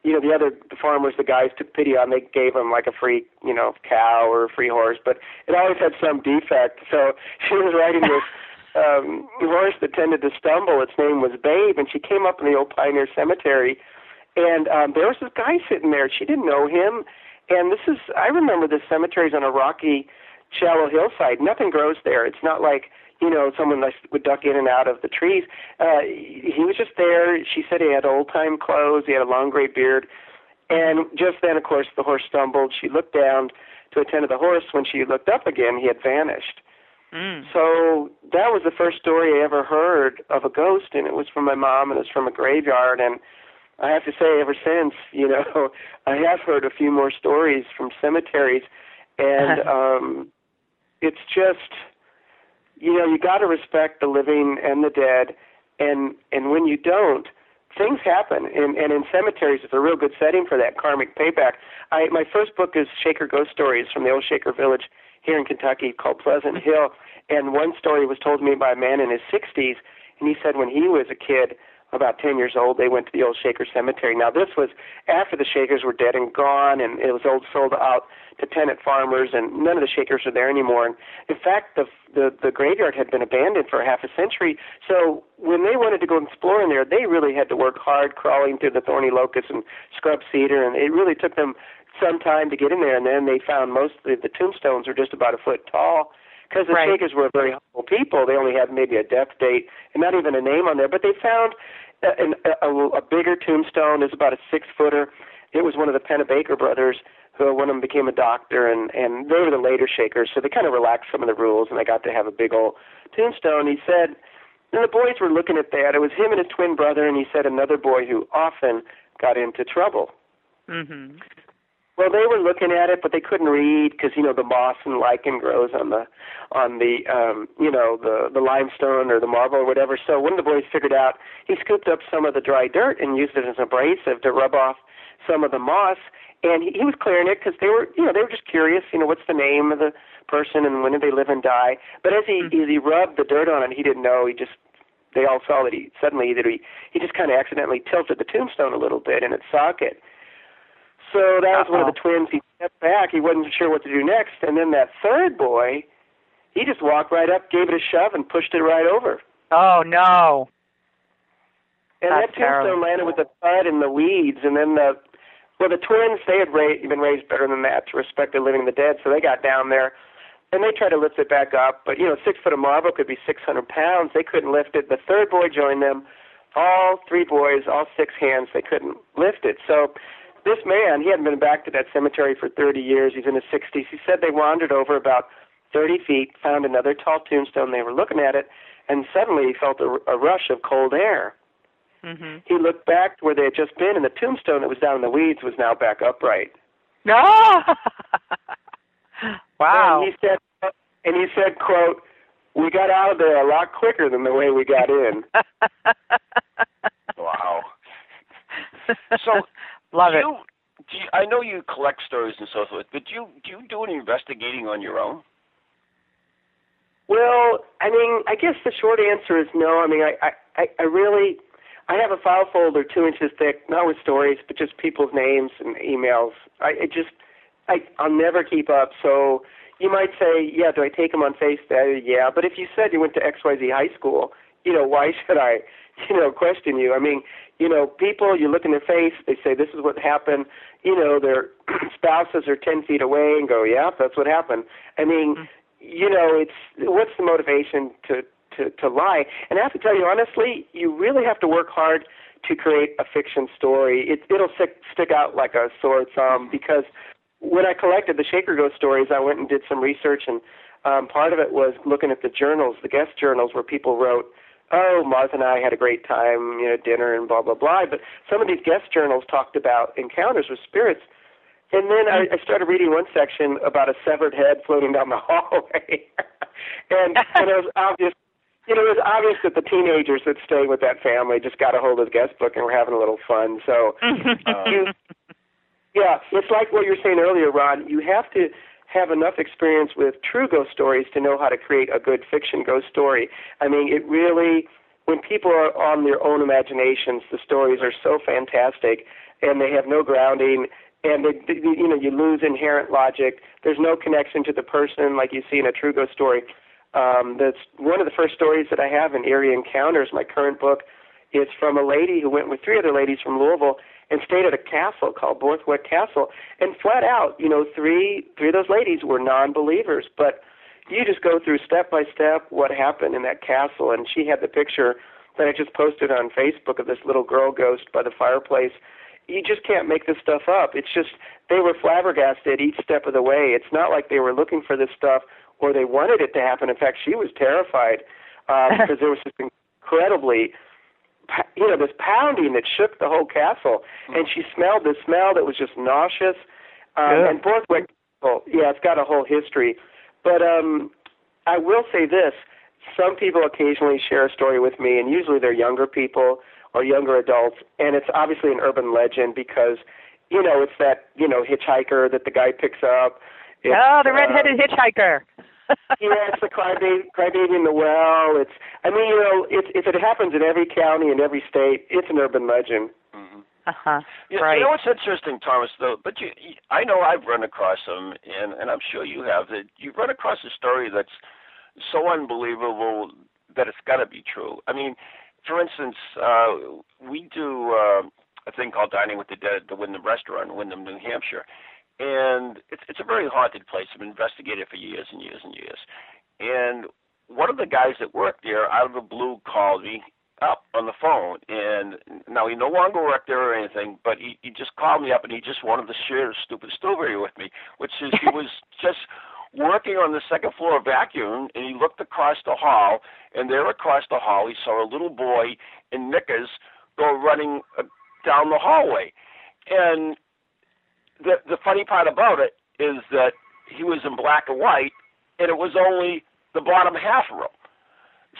you know, the other farmers, the guys took pity on, they gave them like a free, you know, cow or a free horse, but it always had some defect. So (laughs) she was riding this (laughs) um, horse that tended to stumble. Its name was Babe, and she came up in the old Pioneer Cemetery, and um, there was this guy sitting there. She didn't know him, and this is I remember this cemetery's on a rocky, shallow hillside. Nothing grows there. It's not like you know someone like would duck in and out of the trees. Uh, he was just there. She said he had old time clothes. He had a long gray beard, and just then, of course, the horse stumbled. She looked down to attend to the horse. When she looked up again, he had vanished. Mm. So that was the first story I ever heard of a ghost, and it was from my mom, and it was from a graveyard. And I have to say, ever since, (laughs) you know, I have heard a few more stories from cemeteries, and (laughs) um, it's just, you know, you got to respect the living and the dead, and and when you don't, things happen. And and in cemeteries, it's a real good setting for that karmic payback. I my first book is Shaker Ghost Stories from the old Shaker Village here in Kentucky called Pleasant Hill. And one story was told to me by a man in his 60s, and he said when he was a kid, about 10 years old, they went to the old Shaker Cemetery. Now, this was after the Shakers were dead and gone, and it was old sold out to tenant farmers, and none of the Shakers are there anymore. And in fact, the the, the graveyard had been abandoned for half a century. So when they wanted to go explore in there, they really had to work hard crawling through the thorny locust and scrub cedar, and it really took them some time to get in there. And then they found most of the, the tombstones were just about a foot tall because the Right. Shakers were very humble people. They only had maybe a death date and not even a name on there. But they found a, a, a, a bigger tombstone. It was about a six footer. It was one of the Pennebaker brothers. Who one of them became a doctor, and and they were the later Shakers, so they kind of relaxed some of the rules, and they got to have a big old tombstone. He said, and the boys were looking at that. It was him and his twin brother, and he said another boy who often got into trouble. Mhm. Well, they were looking at it, but they couldn't read because you know the moss and lichen grows on the on the um, you know the the limestone or the marble or whatever. So one of the boys figured out he scooped up some of the dry dirt and used it as an abrasive to rub off some of the moss. And he, he was clearing it because they were you know they were just curious. You know what's the name of the person and when did they live and die. But as he as he rubbed the dirt on it, he didn't know. He just they all saw that he suddenly that he he just kind of accidentally tilted the tombstone a little bit in its socket. So that was one of the twins. He stepped back. He wasn't sure what to do next. And then that third boy, he just walked right up, gave it a shove, and pushed it right over. Oh no. And That's that tombstone terrible. landed with a thud in the weeds, and then the well, the twins they had ra- been raised better than that to respect the living and the dead, so they got down there and they tried to lift it back up. But you know, six foot of marble could be 600 pounds. They couldn't lift it. The third boy joined them. All three boys, all six hands, they couldn't lift it. So this man, he hadn't been back to that cemetery for 30 years. He's in his 60s. He said they wandered over about 30 feet, found another tall tombstone. They were looking at it, and suddenly he felt a, a rush of cold air. Mhm. He looked back to where they had just been, and the tombstone that was down in the weeds was now back upright. No. (laughs) wow. And he said, and he said, "quote We got out of there a lot quicker than the way we got in." (laughs) Wow. (laughs) So Love do it. you, do you, I know you collect stories and so forth, but do you do you do any investigating on your own? Well, I mean, I guess the short answer is no. I mean, I, I, I really, I have a file folder two inches thick, not with stories, but just people's names and emails. I it just, I, I'll never keep up. So you might say, yeah, do I take them on face value? Yeah, but if you said you went to XYZ high school, you know, why (laughs) should I, you know, question you? I mean, you know, people, you look in their face, they say this is what happened. You know, their (clears throat) spouses are ten feet away and go, yeah, that's what happened. I mean you know, it's what's the motivation to to to lie? And I have to tell you honestly, you really have to work hard to create a fiction story. It it'll stick stick out like a sore thumb because when I collected the Shaker Ghost stories, I went and did some research, and um, part of it was looking at the journals, the guest journals, where people wrote. Oh, Martha and I had a great time, you know, dinner and blah blah blah. But some of these guest journals talked about encounters with spirits and then I, I started reading one section about a severed head floating down the (laughs) hallway, and, and it was obvious. You know, it was obvious that the teenagers that stayed with that family just got a hold of the guest book and were having a little fun. So, uh, (laughs) you, yeah, it's like what you were saying earlier, Ron. You have to have enough experience with true ghost stories to know how to create a good fiction ghost story. I mean, it really, when people are on their own imaginations, the stories are so fantastic, and they have no grounding and they, they, you know you lose inherent logic. There's no connection to the person like you see in a true ghost story. Um, that's one of the first stories that I have in Eerie Encounters. My current book is from a lady who went with three other ladies from Louisville and stayed at a castle called Borthwick Castle. And flat out, you know, three three of those ladies were non-believers, but you just go through step by step what happened in that castle. And she had the picture that I just posted on Facebook of this little girl ghost by the fireplace you just can't make this stuff up. It's just they were flabbergasted each step of the way. It's not like they were looking for this stuff or they wanted it to happen. In fact, she was terrified uh, (laughs) because there was this incredibly, you know, this pounding that shook the whole castle, and she smelled this smell that was just nauseous. Um, Yeah. and Borthwick, well, yeah, it's got a whole history. But um, I will say this: some people occasionally share a story with me, and usually they're younger people or younger adults, and it's obviously an urban legend because, you know, it's that you know hitchhiker that the guy picks up. It's, oh, the uh, redheaded hitchhiker. yeah, it's the crybaby, crybaby in the well. It's, I mean, you know, it's, if it happens in every county in every state, it's an urban legend. Mm-hmm. Uh huh. You, Right. you know what's interesting, Thomas? Though, but you, you, I know I've run across them, and and I'm sure you have. That you've run across a story that's so unbelievable that it's got to be true. I mean, for instance, uh, we do uh, a thing called Dining with the Dead at the Windham Restaurant in Windham, New Hampshire, and it's it's a very haunted place. I've investigated for years and years and years. And one of the guys that worked there, out of the blue, called me up on the phone, and now he no longer worked there or anything, but he, he just called me up and he just wanted to share a stupid story with me, which is he was (laughs) just working on the second floor vacuum, and he looked across the hall, and there across the hall he saw a little boy in knickers go running uh, down the hallway, and the the funny part about it is that he was in black and white, and it was only the bottom half of him.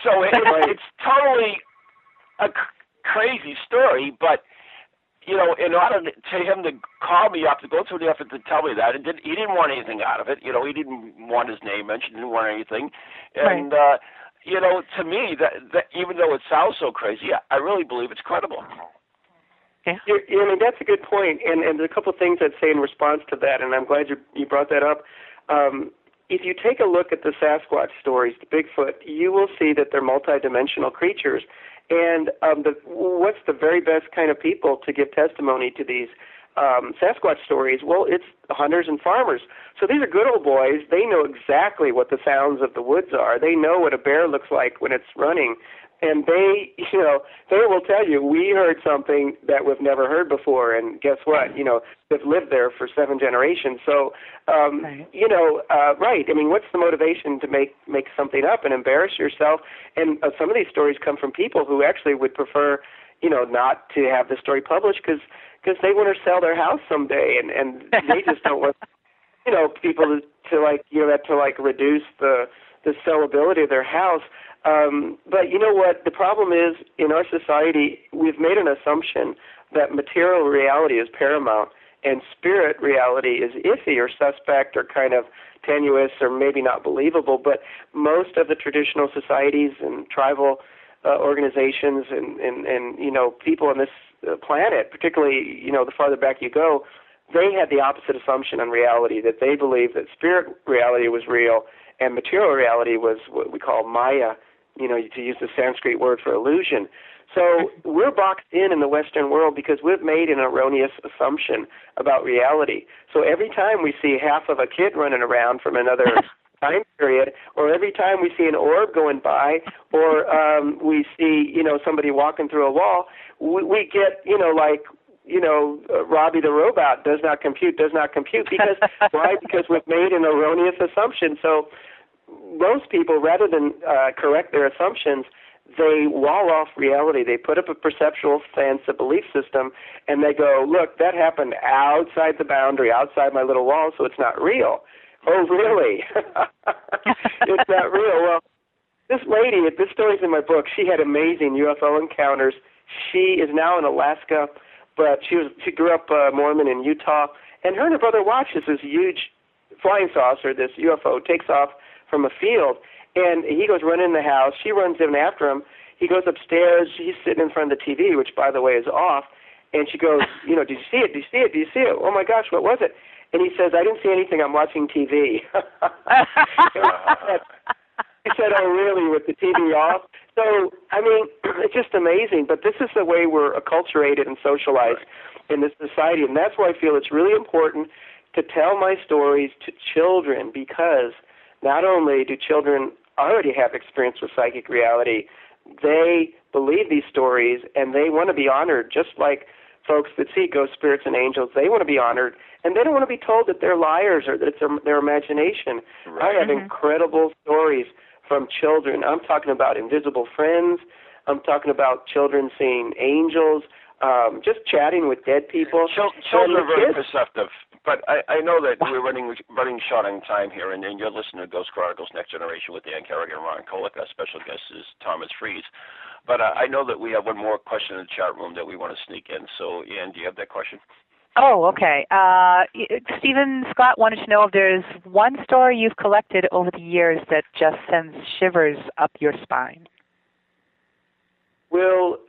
So (laughs) it, it's totally a c- crazy story, but you know, in order to, to him to call me up to go through the effort to tell me that, and did, he didn't want anything out of it. You know, he didn't want his name mentioned, didn't want anything, and uh, you know, to me, that, that even though it sounds so crazy, I really believe it's credible. Yeah. You, you, I mean, that's a good point, and and there's a couple of things I'd say in response to that, and I'm glad you you brought that up. Um, if you take a look at the Sasquatch stories, the Bigfoot, you will see that they're multidimensional creatures. And um, the, what's the very best kind of people to give testimony to these um, Sasquatch stories? Well, it's hunters and farmers. So these are good old boys. They know exactly what the sounds of the woods are. They know what a bear looks like when it's running and they, (laughs) you know, they will tell you we heard something that we've never heard before, and guess what? You know, they've lived there for seven generations. So, um, right. you know, uh, right? I mean, what's the motivation to make make something up and embarrass yourself? And uh, some of these stories come from people who actually would prefer, you know, not to have the story published because because they want to sell their house someday, and and they just don't want, (laughs) you know, people to, to like you know that to like reduce the the sellability of their house. Um, but you know what? The problem is in our society, we've made an assumption that material reality is paramount and spirit reality is iffy or suspect or kind of tenuous or maybe not believable. But most of the traditional societies and tribal uh, organizations and, and, and, you know, people on this uh, planet, particularly, you know, the farther back you go, they had the opposite assumption on reality, that they believed that spirit reality was real and material reality was what we call Maya, you know, to use the Sanskrit word for illusion. So we're boxed in in the Western world because we've made an erroneous assumption about reality. So every time we see half of a kid running around from another (laughs) time period, or every time we see an orb going by, or um, we see you know somebody walking through a wall, we, we get you know like you know uh, Robby the robot does not compute, does not compute because (laughs) why? Because we've made an erroneous assumption. So most people, rather than uh, correct their assumptions, they wall off reality. They put up a perceptual fence, a belief system, and they go, look, that happened outside the boundary, outside my little wall, so it's not real. Oh, really? (laughs) it's not real. Well, this lady, this story's in my book, she had amazing UFO encounters. She is now in Alaska, but she was she grew up uh, Mormon in Utah, and her and her brother watches this huge flying saucer, this UFO takes off from a field, and he goes running in the house. She runs in after him. He goes upstairs. He's sitting in front of the TV, which, by the way, is off. And she goes, (laughs) you know, did you see it? Did you see it? Did you see it? Oh my gosh, what was it? And he says, I didn't see anything. I'm watching TV. he (laughs) said, oh really, with the TV off? So, I mean, (clears throat) it's just amazing. But this is the way we're acculturated and socialized in this society, and that's why I feel it's really important to tell my stories to children because – not only do children already have experience with psychic reality, they believe these stories and they want to be honored, just like folks that see ghost spirits and angels. They want to be honored, and they don't want to be told that they're liars or that it's their, their imagination. Right. I have mm-hmm. incredible stories from children. I'm talking about invisible friends. I'm talking about children seeing angels, um, just chatting with dead people. children are very perceptive but I, I know that we're running running short on time here, and, and you're listening to Ghost Chronicles Next Generation with Ann Kerrigan and Ron Kolek. Our special guest is Thomas Freese. But uh, I know that we have one more question in the chat room that we want to sneak in. So, Ann, do you have that question? Oh, okay. Uh, Stephen Scott wanted to know if there's one story you've collected over the years that just sends shivers up your spine. Well,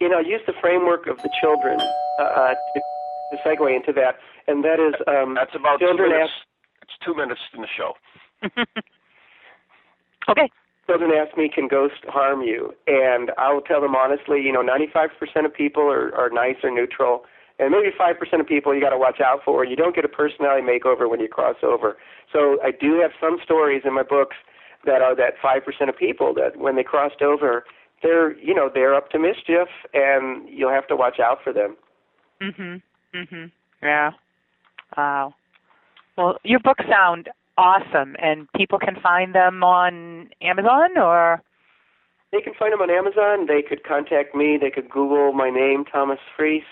you know, use the framework of the children uh, uh to, to segue into that and that is um, that's about two minutes. Ask, it's two minutes in the show. (laughs) okay. Children ask me, "Can ghosts harm you?" And I will tell them honestly. You know, 95% of people are, are nice or neutral, and maybe 5% of people you got to watch out for. You don't get a personality makeover when you cross over. So I do have some stories in my books that are that 5% of people that when they crossed over, they're you know they're up to mischief, and you'll have to watch out for them. Mhm. Mhm. Yeah. Wow. Well, your books sound awesome, and people can find them on Amazon or. They can find them on Amazon. They could contact me. They could Google my name, Thomas Freese,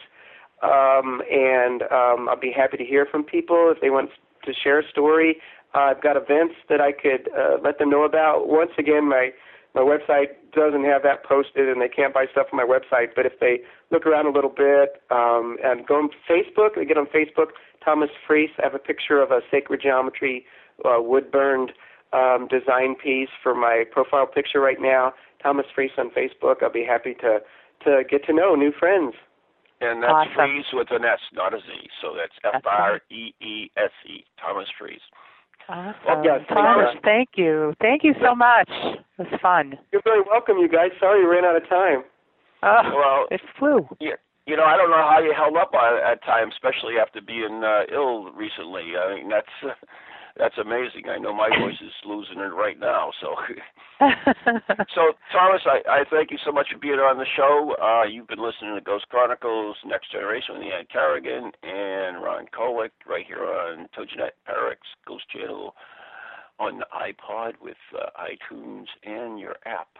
um, and um, I'll be happy to hear from people if they want to share a story. Uh, I've got events that I could uh, let them know about. Once again, my my website doesn't have that posted, and they can't buy stuff on my website. But if they look around a little bit um, and go on Facebook, they get on Facebook. Thomas Freese. I have a picture of a sacred geometry uh, wood burned um, design piece for my profile picture right now. Thomas Freese on Facebook. I'll be happy to to get to know new friends. And that's awesome. Freese with an S, not a Z. So that's F R E E S E. Thomas Freese. Awesome. Well, yes, Thomas, thanks, thank you. Thank you so much. It was fun. You're very welcome, you guys. Sorry we ran out of time. Oh, Well, it flew. Yeah, you know, I don't know how you held up on, at times, especially after being uh, ill recently. I mean, that's uh, that's amazing. I know my voice is losing it right now. So, (laughs) so Thomas, I, I thank you so much for being on the show. Uh, you've been listening to Ghost Chronicles Next Generation with Ann Kerrigan and Ron Kolek right here on TogiNet ParaX Ghost Channel on the iPod with uh, iTunes and your app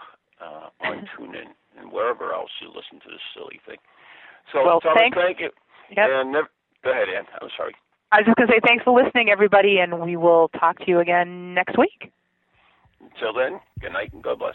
uh, on (laughs) TuneIn and wherever else you listen to this silly thing. So, Well, Thomas, thanks. thank you. Yep. And never, go ahead, Ann. I'm sorry. I was just going to say thanks for listening, everybody, and we will talk to you again next week. Until then, good night and God bless.